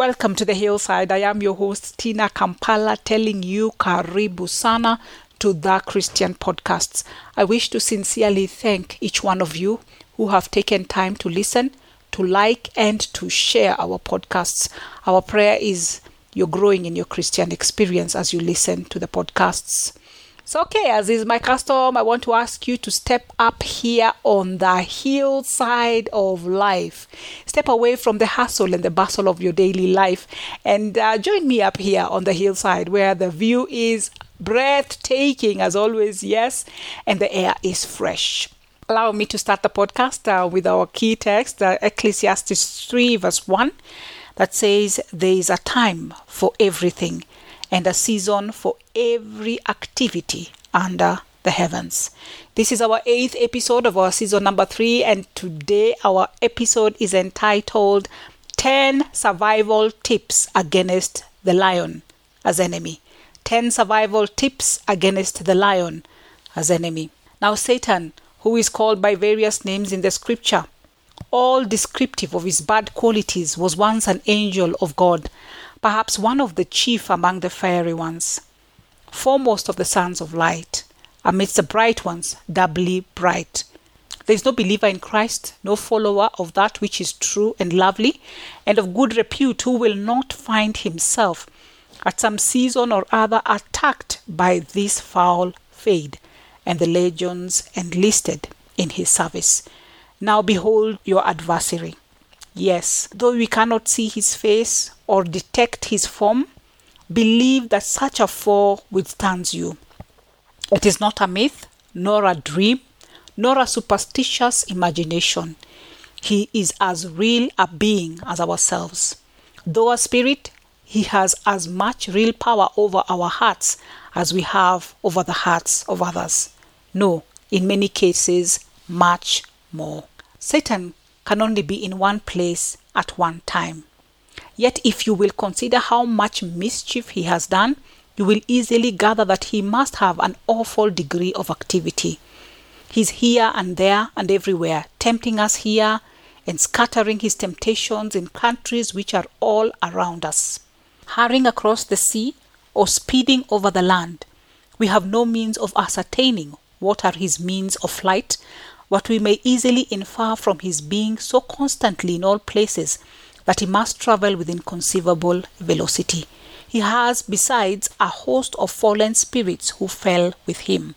Welcome to the hillside. I am your host, Tina Kampala, telling you Karibu Sana to the Christian Podcasts. I wish to sincerely thank each one of you who have taken time to listen, to like, and to share our podcasts. Our prayer is you're growing in your Christian experience as you listen to the podcasts. So, okay, as is my custom, I want to ask you to step up here on the hillside of life. Step away from the hustle and the bustle of your daily life and uh, join me up here on the hillside where the view is breathtaking, as always, yes, and the air is fresh. Allow me to start the podcast uh, with our key text, uh, Ecclesiastes 3, verse 1, that says, There is a time for everything and a season for every activity under the heavens. This is our eighth episode of our season number three, and today our episode is entitled 10 Survival Tips Against the Lion as Enemy. 10 Survival Tips Against the Lion as Enemy. Now, Satan, who is called by various names in the scripture, all descriptive of his bad qualities, was once an angel of God perhaps one of the chief among the fiery ones, foremost of the sons of light, amidst the bright ones, doubly bright. There is no believer in Christ, no follower of that which is true and lovely, and of good repute, who will not find himself at some season or other attacked by this foul fade, and the legions enlisted in his service. Now behold your adversary. Yes, though we cannot see his face or detect his form, believe that such a foe withstands you. It is not a myth, nor a dream, nor a superstitious imagination. He is as real a being as ourselves. Though a spirit, he has as much real power over our hearts as we have over the hearts of others. No, in many cases, much more. Satan can only be in one place at one time. Yet, if you will consider how much mischief he has done, you will easily gather that he must have an awful degree of activity. He's here and there and everywhere, tempting us here and scattering his temptations in countries which are all around us. Hurrying across the sea or speeding over the land, we have no means of ascertaining what are his means of flight, but we may easily infer from his being so constantly in all places that he must travel with inconceivable velocity. He has, besides, a host of fallen spirits who fell with him.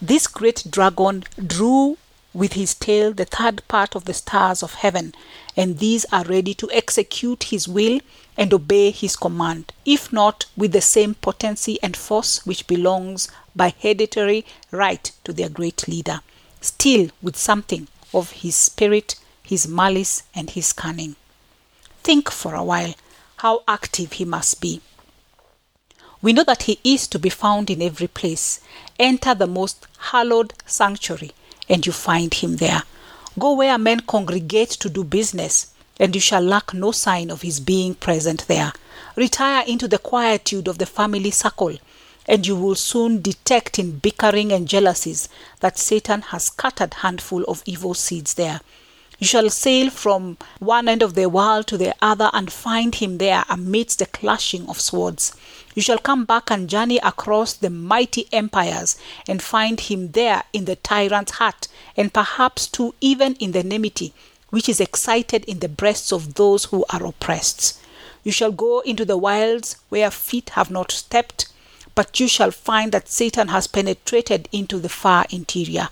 This great dragon drew with his tail the third part of the stars of heaven, and these are ready to execute his will and obey his command, if not with the same potency and force which belongs by hereditary right to their great leader, still with something of his spirit, his malice, and his cunning. Think for a while how active he must be. We know that he is to be found in every place. Enter the most hallowed sanctuary, and you find him there. Go where men congregate to do business, and you shall lack no sign of his being present there. Retire into the quietude of the family circle, and you will soon detect in bickering and jealousies that Satan has scattered handful of evil seeds there. You shall sail from one end of the world to the other and find him there amidst the clashing of swords. You shall come back and journey across the mighty empires and find him there in the tyrant's heart, and perhaps too even in the enmity which is excited in the breasts of those who are oppressed. You shall go into the wilds where feet have not stepped, but you shall find that Satan has penetrated into the far interior.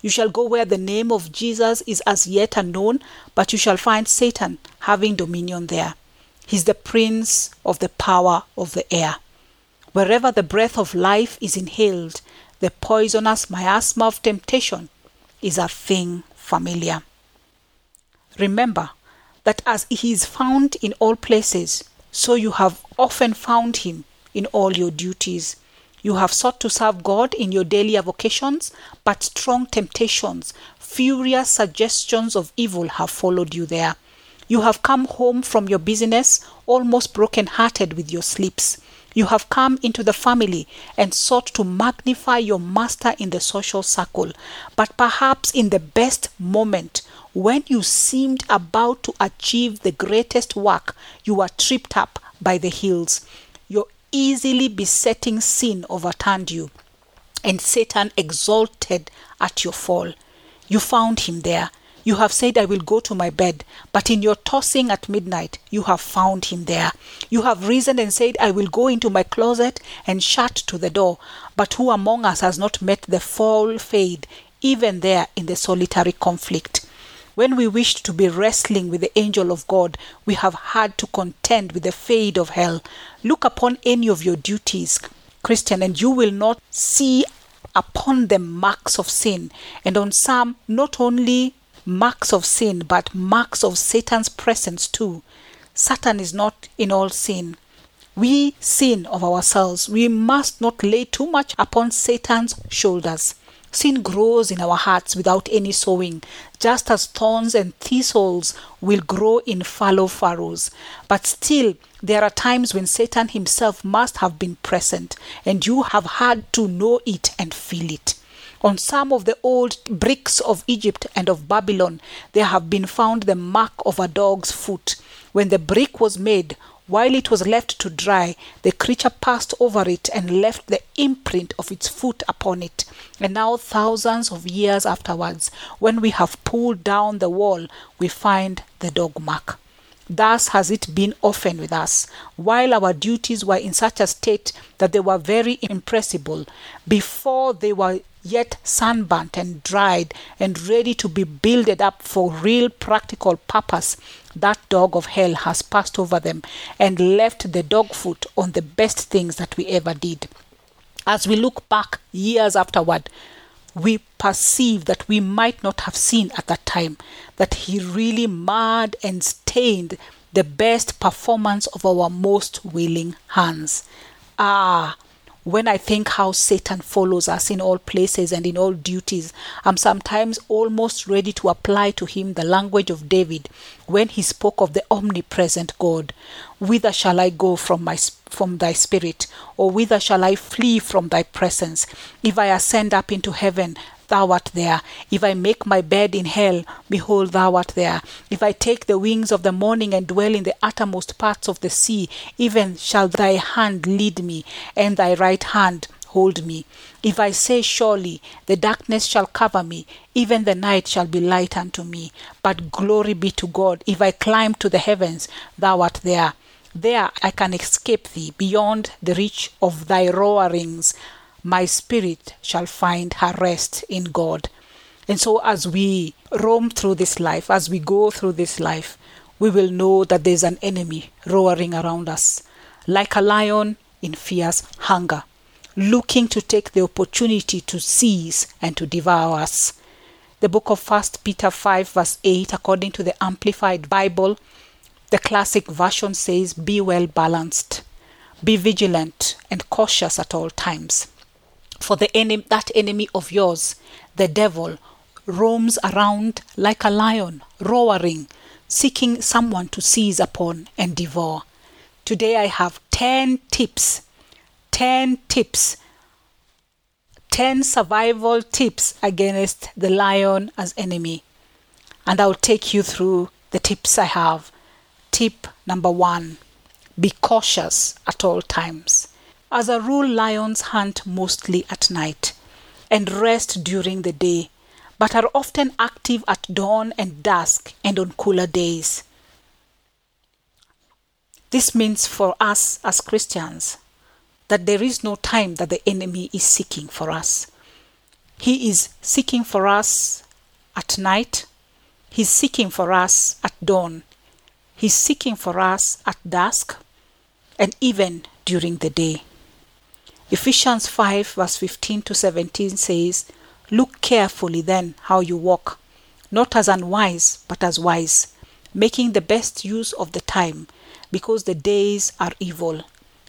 You shall go where the name of Jesus is as yet unknown, but you shall find Satan having dominion there. He's the prince of the power of the air. Wherever the breath of life is inhaled, the poisonous miasma of temptation is a thing familiar. Remember that as he is found in all places, so you have often found him in all your duties. You have sought to serve God in your daily avocations, but strong temptations, furious suggestions of evil have followed you there. You have come home from your business almost broken hearted with your sleeps. You have come into the family and sought to magnify your master in the social circle, but perhaps in the best moment when you seemed about to achieve the greatest work, you were tripped up by the heels. Easily besetting sin overturned you, and Satan exulted at your fall. You found him there. You have said, I will go to my bed, but in your tossing at midnight, you have found him there. You have risen and said, I will go into my closet and shut to the door. But who among us has not met the fall fade, even there in the solitary conflict? When we wished to be wrestling with the angel of God, we have had to contend with the fade of hell. Look upon any of your duties, Christian, and you will not see upon them marks of sin, and on some not only marks of sin, but marks of Satan's presence too. Satan is not in all sin. We sin of ourselves. We must not lay too much upon Satan's shoulders. Sin grows in our hearts without any sowing, just as thorns and thistles will grow in fallow furrows. But still, there are times when Satan himself must have been present, and you have had to know it and feel it. On some of the old bricks of Egypt and of Babylon, there have been found the mark of a dog's foot. When the brick was made, while it was left to dry, the creature passed over it and left the imprint of its foot upon it. And now, thousands of years afterwards, when we have pulled down the wall, we find the dog mark. Thus has it been often with us. While our duties were in such a state that they were very impressible, before they were yet sunburnt and dried and ready to be builded up for real practical purpose, that dog of hell has passed over them and left the dog foot on the best things that we ever did. As we look back years afterward, we perceive that we might not have seen at that time that he really marred and stained the best performance of our most willing hands. Ah, when I think how Satan follows us in all places and in all duties, I'm sometimes almost ready to apply to him the language of David when he spoke of the omnipresent God. Whither shall I go from my from thy spirit, or whither shall I flee from thy presence? If I ascend up into heaven, thou art there. If I make my bed in hell, behold, thou art there. If I take the wings of the morning and dwell in the uttermost parts of the sea, even shall thy hand lead me, and thy right hand hold me. If I say, Surely the darkness shall cover me, even the night shall be light unto me. But glory be to God. If I climb to the heavens, thou art there. There I can escape thee beyond the reach of thy roarings my spirit shall find her rest in God. And so, as we roam through this life, as we go through this life, we will know that there's an enemy roaring around us, like a lion in fierce hunger, looking to take the opportunity to seize and to devour us. The book of 1 Peter 5, verse 8, according to the Amplified Bible, the classic version says, Be well balanced, be vigilant and cautious at all times for the enemy, that enemy of yours, the devil, roams around like a lion, roaring, seeking someone to seize upon and devour. Today I have 10 tips, 10 tips, 10 survival tips against the lion as enemy. And I'll take you through the tips I have. Tip number one be cautious at all times. As a rule, lions hunt mostly at night and rest during the day, but are often active at dawn and dusk and on cooler days. This means for us as Christians that there is no time that the enemy is seeking for us. He is seeking for us at night, he's seeking for us at dawn, he's seeking for us at dusk, and even during the day. Ephesians 5, verse 15 to 17 says, Look carefully then how you walk, not as unwise, but as wise, making the best use of the time, because the days are evil.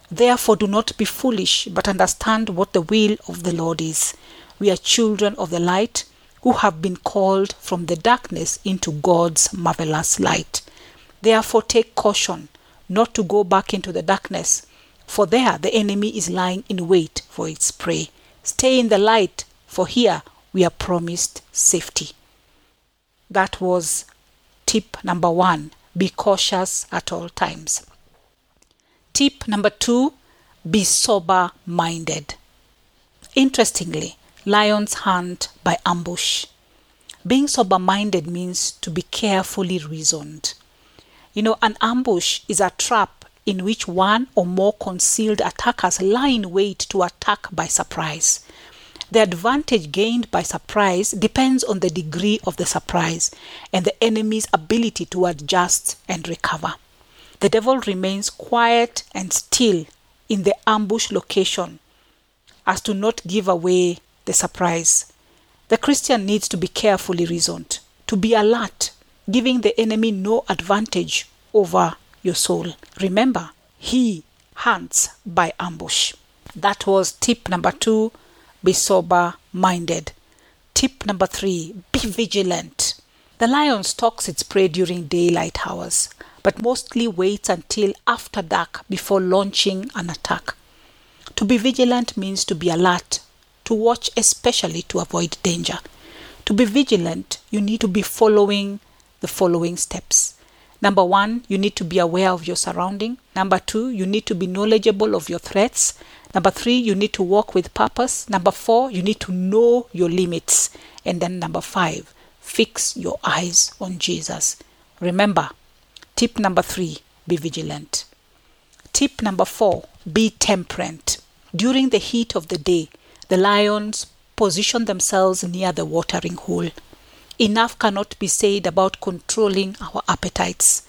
Therefore, do not be foolish, but understand what the will of the Lord is. We are children of the light who have been called from the darkness into God's marvelous light. Therefore, take caution not to go back into the darkness for there the enemy is lying in wait for its prey. Stay in the light, for here we are promised safety. That was tip number one be cautious at all times. Tip number two be sober minded. Interestingly, lions hunt by ambush. Being sober minded means to be carefully reasoned. You know, an ambush is a trap in which one or more concealed attackers lie in wait to attack by surprise. The advantage gained by surprise depends on the degree of the surprise and the enemy's ability to adjust and recover. The devil remains quiet and still in the ambush location as to not give away the surprise. The Christian needs to be carefully reasoned, to be alert, giving the enemy no advantage over your soul. Remember, he hunts by ambush. That was tip number two be sober minded. Tip number three be vigilant. The lion stalks its prey during daylight hours, but mostly waits until after dark before launching an attack. To be vigilant means to be alert, to watch especially to avoid danger. To be vigilant, you need to be following the following steps. Number one, you need to be aware of your surrounding. Number two, you need to be knowledgeable of your threats. Number three, you need to walk with purpose. Number four, you need to know your limits. And then number five, fix your eyes on Jesus. Remember, tip number three, be vigilant. Tip number four, be temperate. During the heat of the day, the lions position themselves near the watering hole. Enough cannot be said about controlling our appetites.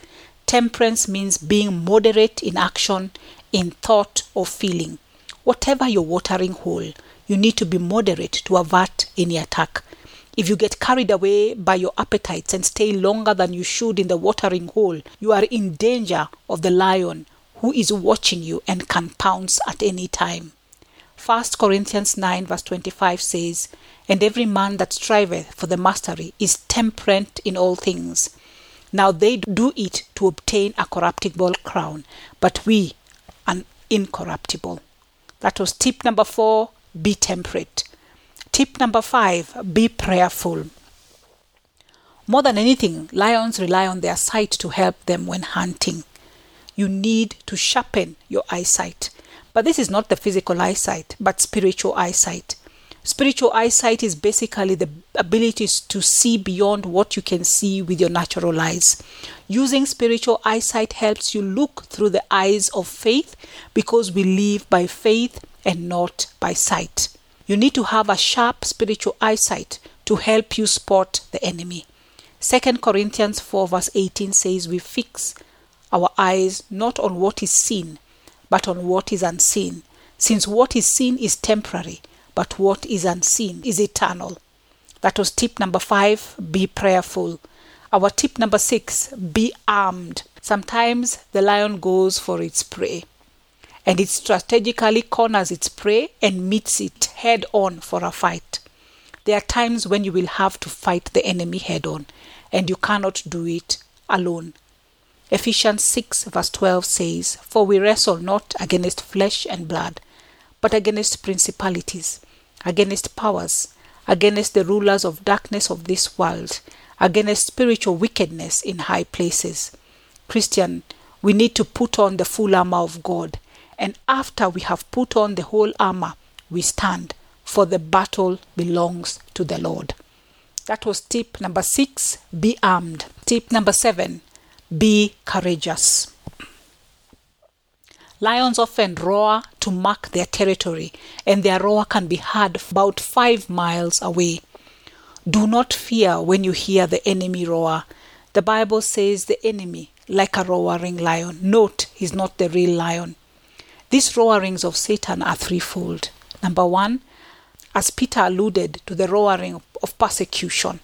Temperance means being moderate in action, in thought, or feeling. Whatever your watering hole, you need to be moderate to avert any attack. If you get carried away by your appetites and stay longer than you should in the watering hole, you are in danger of the lion who is watching you and can pounce at any time. 1 Corinthians 9, verse 25 says, And every man that striveth for the mastery is temperate in all things. Now they do it to obtain a corruptible crown, but we an incorruptible. That was tip number four be temperate. Tip number five be prayerful. More than anything, lions rely on their sight to help them when hunting. You need to sharpen your eyesight. But this is not the physical eyesight, but spiritual eyesight. Spiritual eyesight is basically the ability to see beyond what you can see with your natural eyes. Using spiritual eyesight helps you look through the eyes of faith because we live by faith and not by sight. You need to have a sharp spiritual eyesight to help you spot the enemy. 2 Corinthians 4 verse 18 says we fix our eyes not on what is seen, but on what is unseen, since what is seen is temporary, but what is unseen is eternal. That was tip number five be prayerful. Our tip number six be armed. Sometimes the lion goes for its prey and it strategically corners its prey and meets it head on for a fight. There are times when you will have to fight the enemy head on, and you cannot do it alone. Ephesians 6, verse 12 says, For we wrestle not against flesh and blood, but against principalities, against powers, against the rulers of darkness of this world, against spiritual wickedness in high places. Christian, we need to put on the full armor of God and after we have put on the whole armor, we stand, for the battle belongs to the Lord. That was tip number six be armed. Tip number seven be courageous. Lions often roar to mark their territory, and their roar can be heard about five miles away. Do not fear when you hear the enemy roar. The Bible says the enemy, like a roaring lion. Note, he's not the real lion. These roarings of Satan are threefold. Number one, as Peter alluded to the roaring of persecution,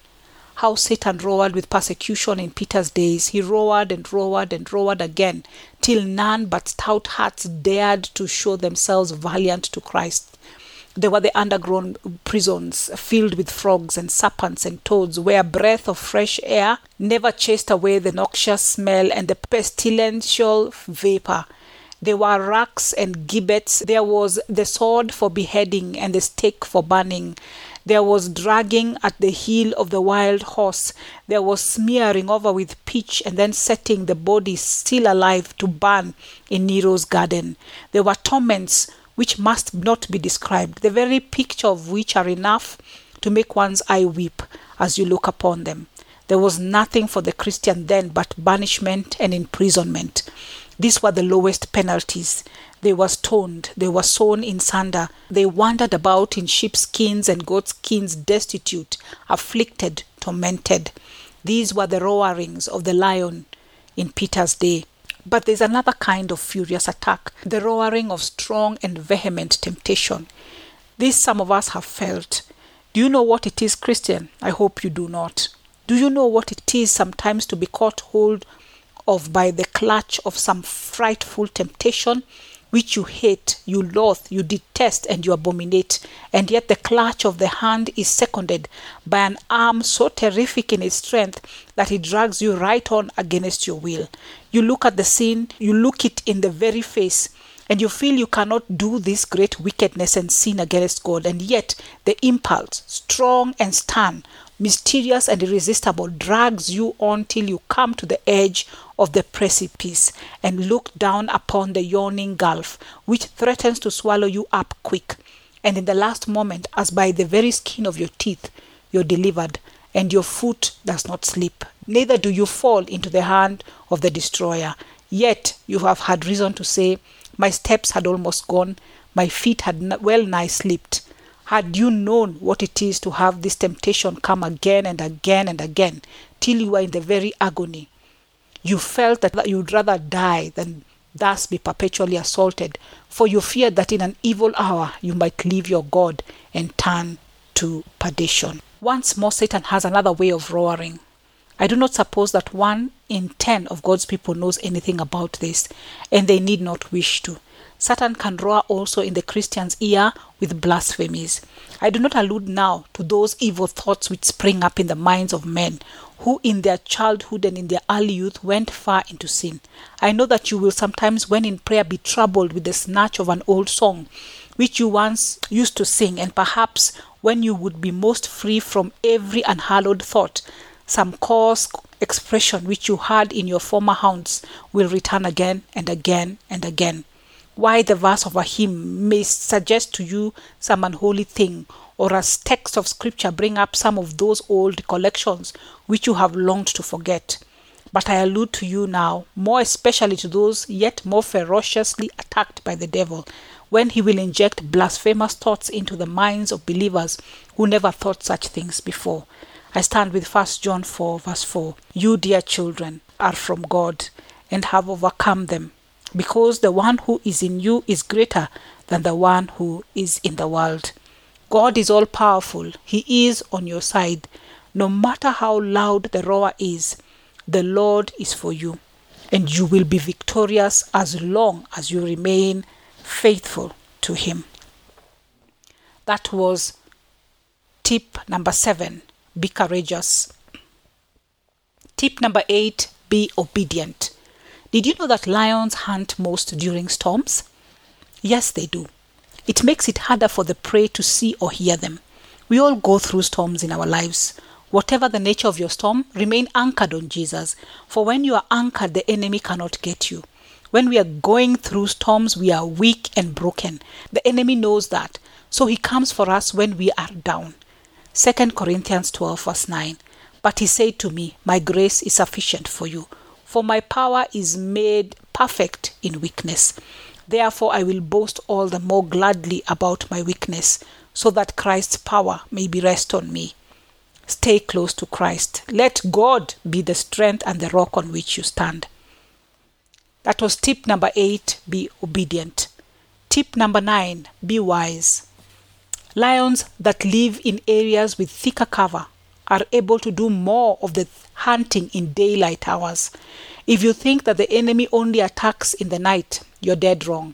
how Satan roared with persecution in Peter's days. He roared and roared and roared again, till none but stout hearts dared to show themselves valiant to Christ. There were the underground prisons filled with frogs and serpents and toads, where a breath of fresh air never chased away the noxious smell and the pestilential vapor. There were racks and gibbets. There was the sword for beheading and the stake for burning. There was dragging at the heel of the wild horse. There was smearing over with pitch and then setting the body still alive to burn in Nero's garden. There were torments which must not be described, the very picture of which are enough to make one's eye weep as you look upon them. There was nothing for the Christian then but banishment and imprisonment. These were the lowest penalties. They were stoned, they were sewn in sunder, they wandered about in sheepskins and goatskins, destitute, afflicted, tormented. These were the roarings of the lion in Peter's day. But there's another kind of furious attack the roaring of strong and vehement temptation. This some of us have felt. Do you know what it is, Christian? I hope you do not. Do you know what it is sometimes to be caught hold of by the clutch of some frightful temptation which you hate, you loathe, you detest, and you abominate, and yet the clutch of the hand is seconded by an arm so terrific in its strength that it drags you right on against your will. You look at the sin, you look it in the very face, and you feel you cannot do this great wickedness and sin against God, and yet the impulse, strong and stern, mysterious and irresistible, drags you on till you come to the edge of the precipice and look down upon the yawning gulf, which threatens to swallow you up quick. And in the last moment, as by the very skin of your teeth, you're delivered, and your foot does not slip, neither do you fall into the hand of the destroyer. Yet you have had reason to say, My steps had almost gone, my feet had well nigh slipped. Had you known what it is to have this temptation come again and again and again, till you are in the very agony, you felt that you'd rather die than thus be perpetually assaulted, for you feared that in an evil hour you might leave your God and turn to perdition. Once more, Satan has another way of roaring. I do not suppose that one in ten of God's people knows anything about this, and they need not wish to. Satan can roar also in the Christian's ear with blasphemies. I do not allude now to those evil thoughts which spring up in the minds of men who in their childhood and in their early youth went far into sin. I know that you will sometimes, when in prayer, be troubled with the snatch of an old song which you once used to sing, and perhaps when you would be most free from every unhallowed thought, some coarse expression which you had in your former haunts will return again and again and again why the verse of a hymn may suggest to you some unholy thing, or as text of scripture bring up some of those old recollections which you have longed to forget. But I allude to you now, more especially to those yet more ferociously attacked by the devil, when he will inject blasphemous thoughts into the minds of believers who never thought such things before. I stand with 1 John 4, verse 4. You, dear children, are from God and have overcome them because the one who is in you is greater than the one who is in the world. God is all powerful, He is on your side. No matter how loud the roar is, the Lord is for you, and you will be victorious as long as you remain faithful to Him. That was tip number seven be courageous. Tip number eight be obedient. Did you know that lions hunt most during storms? Yes, they do. It makes it harder for the prey to see or hear them. We all go through storms in our lives. Whatever the nature of your storm, remain anchored on Jesus. For when you are anchored, the enemy cannot get you. When we are going through storms, we are weak and broken. The enemy knows that. So he comes for us when we are down. 2 Corinthians 12, verse 9. But he said to me, My grace is sufficient for you for my power is made perfect in weakness. Therefore, I will boast all the more gladly about my weakness, so that Christ's power may be rest on me. Stay close to Christ. Let God be the strength and the rock on which you stand. That was tip number eight be obedient. Tip number nine be wise. Lions that live in areas with thicker cover are able to do more of the hunting in daylight hours. If you think that the enemy only attacks in the night, you're dead wrong.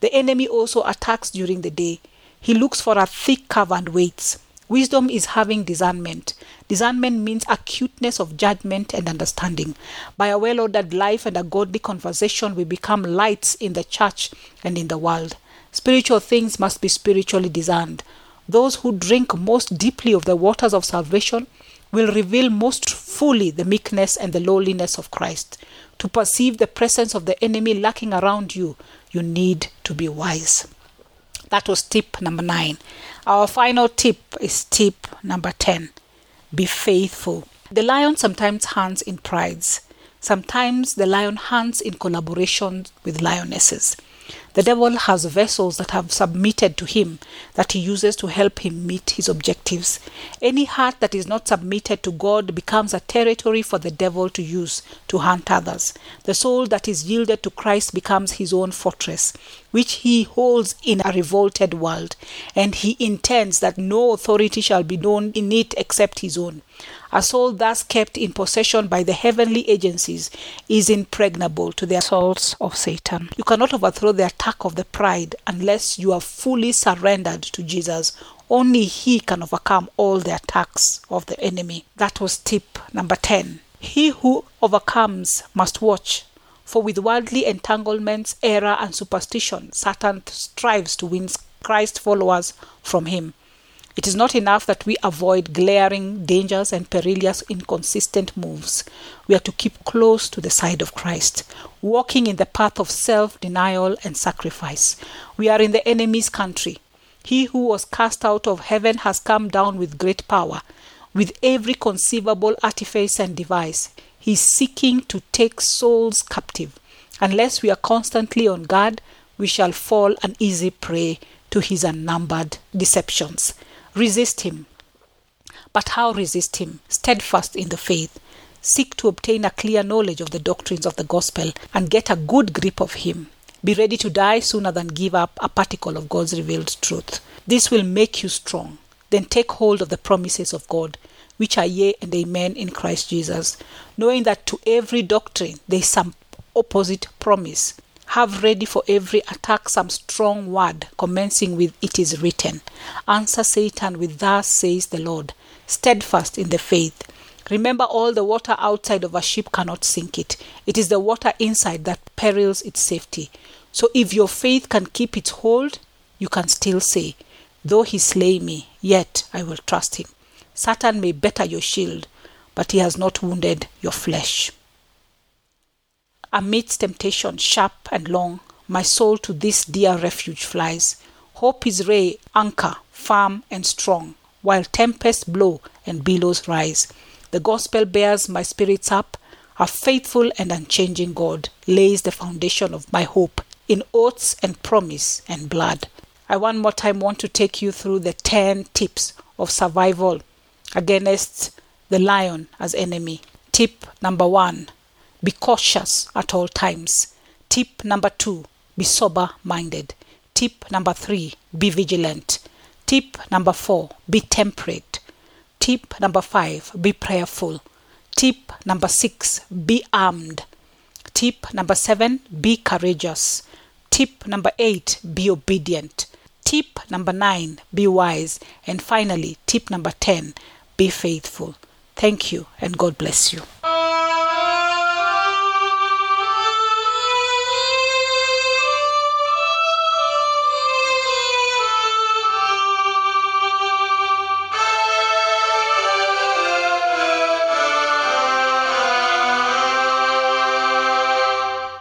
The enemy also attacks during the day. He looks for a thick cover and waits. Wisdom is having discernment. Discernment means acuteness of judgment and understanding. By a well ordered life and a godly conversation, we become lights in the church and in the world. Spiritual things must be spiritually discerned. Those who drink most deeply of the waters of salvation will reveal most fully the meekness and the lowliness of Christ. To perceive the presence of the enemy lurking around you, you need to be wise. That was tip number nine. Our final tip is tip number 10 be faithful. The lion sometimes hunts in prides. Sometimes the lion hunts in collaboration with lionesses. The devil has vessels that have submitted to him that he uses to help him meet his objectives. Any heart that is not submitted to God becomes a territory for the devil to use to hunt others. The soul that is yielded to Christ becomes his own fortress, which he holds in a revolted world, and he intends that no authority shall be known in it except his own. A soul thus kept in possession by the heavenly agencies is impregnable to the assaults of Satan. You cannot overthrow the attack of the pride unless you are fully surrendered to Jesus. Only He can overcome all the attacks of the enemy. That was tip number 10. He who overcomes must watch, for with worldly entanglements, error, and superstition, Satan strives to win Christ followers from him. It is not enough that we avoid glaring dangers and perilous inconsistent moves. We are to keep close to the side of Christ, walking in the path of self denial and sacrifice. We are in the enemy's country. He who was cast out of heaven has come down with great power, with every conceivable artifice and device. He is seeking to take souls captive. Unless we are constantly on guard, we shall fall an easy prey to his unnumbered deceptions. Resist him. But how resist him? Steadfast in the faith. Seek to obtain a clear knowledge of the doctrines of the gospel and get a good grip of him. Be ready to die sooner than give up a particle of God's revealed truth. This will make you strong. Then take hold of the promises of God, which are yea and amen in Christ Jesus, knowing that to every doctrine there is some opposite promise. Have ready for every attack some strong word, commencing with it is written. Answer Satan with thus says the Lord, steadfast in the faith. Remember, all the water outside of a ship cannot sink it. It is the water inside that perils its safety. So if your faith can keep its hold, you can still say, Though he slay me, yet I will trust him. Satan may better your shield, but he has not wounded your flesh. Amidst temptation sharp and long, my soul to this dear refuge flies. Hope is ray, anchor, firm and strong, while tempests blow and billows rise. The gospel bears my spirits up. A faithful and unchanging God lays the foundation of my hope in oaths and promise and blood. I one more time want to take you through the 10 tips of survival against the lion as enemy. Tip number one be cautious at all times. Tip number two be sober minded. Tip number three be vigilant. Tip number four be temperate. Tip number five be prayerful. Tip number six be armed. Tip number seven be courageous. Tip number eight be obedient. Tip number nine be wise. And finally, tip number 10 be faithful. Thank you and God bless you.